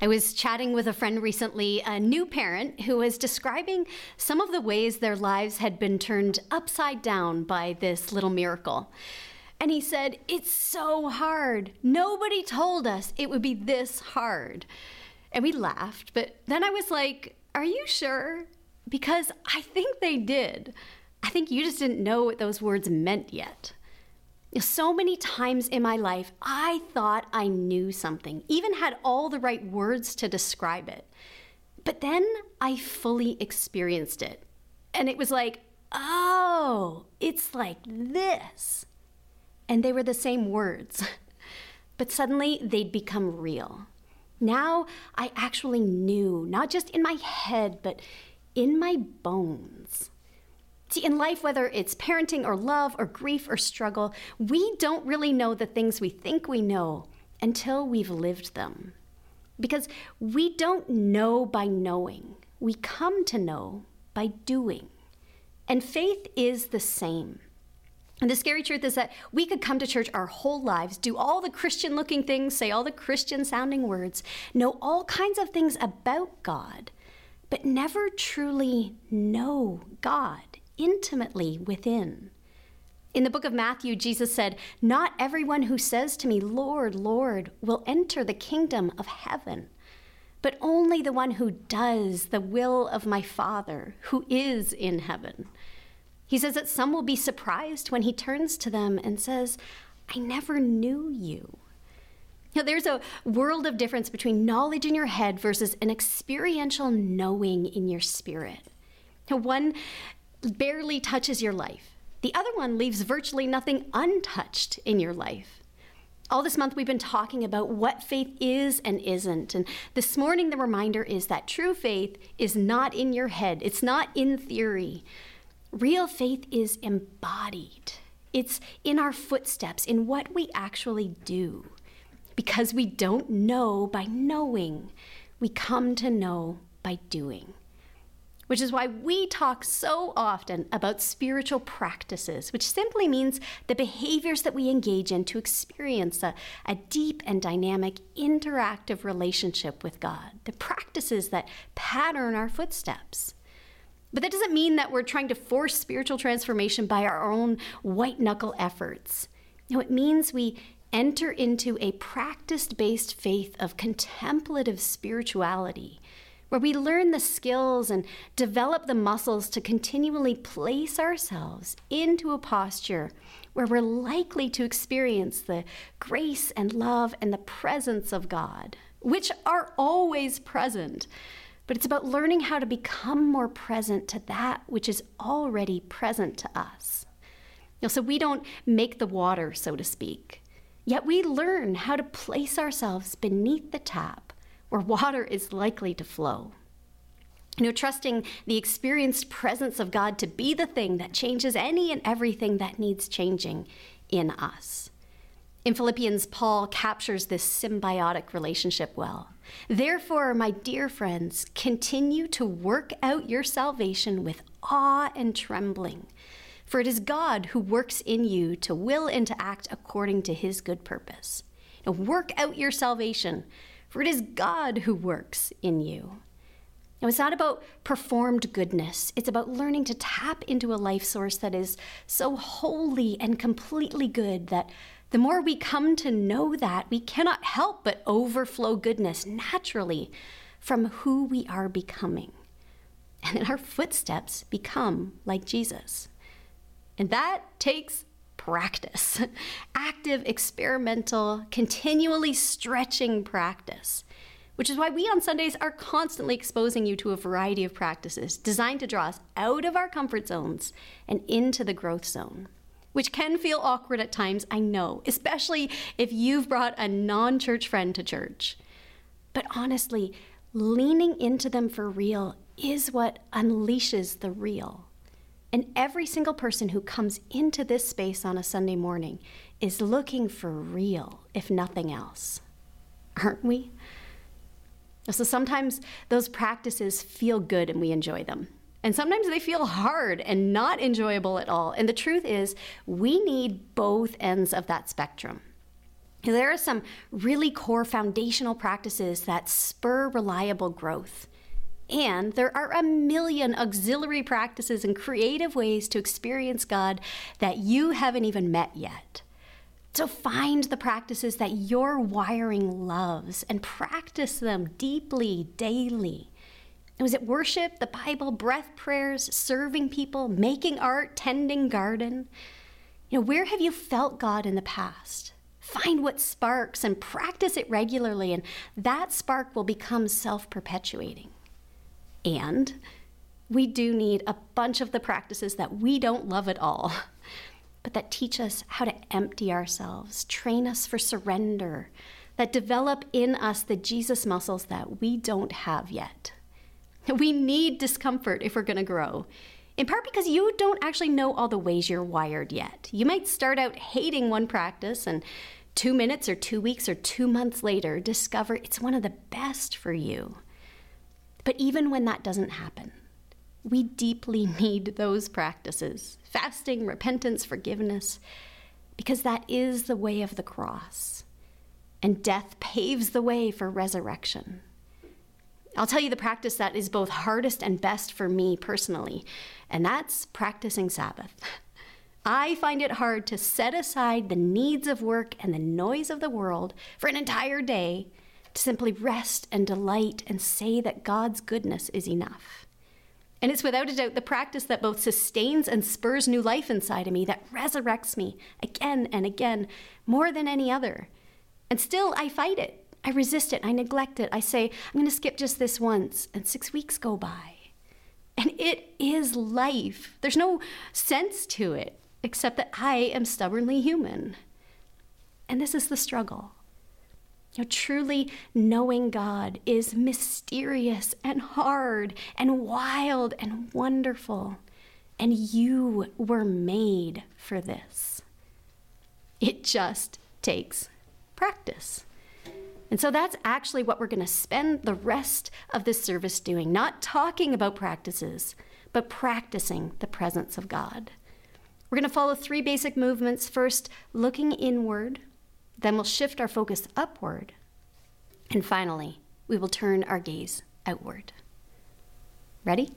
I was chatting with a friend recently, a new parent, who was describing some of the ways their lives had been turned upside down by this little miracle. And he said, It's so hard. Nobody told us it would be this hard. And we laughed, but then I was like, Are you sure? Because I think they did. I think you just didn't know what those words meant yet. So many times in my life, I thought I knew something, even had all the right words to describe it. But then I fully experienced it. And it was like, oh, it's like this. And they were the same words. But suddenly they'd become real. Now I actually knew, not just in my head, but in my bones. See, in life, whether it's parenting or love or grief or struggle, we don't really know the things we think we know until we've lived them. Because we don't know by knowing, we come to know by doing. And faith is the same. And the scary truth is that we could come to church our whole lives, do all the Christian looking things, say all the Christian sounding words, know all kinds of things about God, but never truly know God intimately within. In the book of Matthew, Jesus said, Not everyone who says to me, Lord, Lord, will enter the kingdom of heaven, but only the one who does the will of my Father who is in heaven. He says that some will be surprised when he turns to them and says, I never knew you. Now, there's a world of difference between knowledge in your head versus an experiential knowing in your spirit. Now, one barely touches your life. The other one leaves virtually nothing untouched in your life. All this month, we've been talking about what faith is and isn't. And this morning, the reminder is that true faith is not in your head, it's not in theory. Real faith is embodied, it's in our footsteps, in what we actually do. Because we don't know by knowing, we come to know by doing which is why we talk so often about spiritual practices, which simply means the behaviors that we engage in to experience a, a, deep and dynamic interactive relationship with God, the practices that pattern our footsteps. But that doesn't mean that we're trying to force spiritual transformation by our own white knuckle efforts. No, it means we enter into a practice based faith of contemplative spirituality where we learn the skills and develop the muscles to continually place ourselves into a posture where we're likely to experience the grace and love and the presence of God, which are always present. But it's about learning how to become more present to that which is already present to us. You know, so we don't make the water, so to speak. Yet we learn how to place ourselves beneath the tap where water is likely to flow. You know, trusting the experienced presence of God to be the thing that changes any and everything that needs changing in us. In Philippians, Paul captures this symbiotic relationship well. Therefore, my dear friends, continue to work out your salvation with awe and trembling. For it is God who works in you to will and to act according to his good purpose. Now, work out your salvation for it is God who works in you. Now, it's not about performed goodness. It's about learning to tap into a life source that is so holy and completely good that the more we come to know that, we cannot help but overflow goodness naturally from who we are becoming. And then our footsteps become like Jesus. And that takes practice active, experimental, continually stretching practice. Which is why we on Sundays are constantly exposing you to a variety of practices designed to draw us out of our comfort zones and into the growth zone. Which can feel awkward at times, I know, especially if you've brought a non church friend to church. But honestly, leaning into them for real is what unleashes the real. And every single person who comes into this space on a Sunday morning is looking for real, if nothing else. Aren't we? So sometimes those practices feel good and we enjoy them. And sometimes they feel hard and not enjoyable at all. And the truth is, we need both ends of that spectrum. There are some really core foundational practices that spur reliable growth. And there are a million auxiliary practices and creative ways to experience God that you haven't even met yet. So find the practices that your wiring loves and practice them deeply daily. Was it worship, the Bible, breath prayers, serving people, making art, tending garden? You know, where have you felt God in the past? Find what sparks and practice it regularly, and that spark will become self perpetuating. And we do need a bunch of the practices that we don't love at all, but that teach us how to empty ourselves, train us for surrender, that develop in us the Jesus muscles that we don't have yet. We need discomfort if we're going to grow. In part because you don't actually know all the ways you're wired yet. You might start out hating one practice and two minutes or two weeks or two months later discover it's one of the best for you. But even when that doesn't happen, we deeply need those practices fasting, repentance, forgiveness because that is the way of the cross. And death paves the way for resurrection. I'll tell you the practice that is both hardest and best for me personally, and that's practicing Sabbath. I find it hard to set aside the needs of work and the noise of the world for an entire day to simply rest and delight and say that God's goodness is enough. And it's without a doubt the practice that both sustains and spurs new life inside of me, that resurrects me again and again more than any other. And still, I fight it. I resist it. I neglect it. I say, I'm going to skip just this once. And six weeks go by. And it is life. There's no sense to it except that I am stubbornly human. And this is the struggle. You know, truly knowing God is mysterious and hard and wild and wonderful. And you were made for this. It just takes practice. And so that's actually what we're going to spend the rest of this service doing, not talking about practices, but practicing the presence of God. We're going to follow three basic movements. First, looking inward, then we'll shift our focus upward. And finally, we will turn our gaze outward. Ready?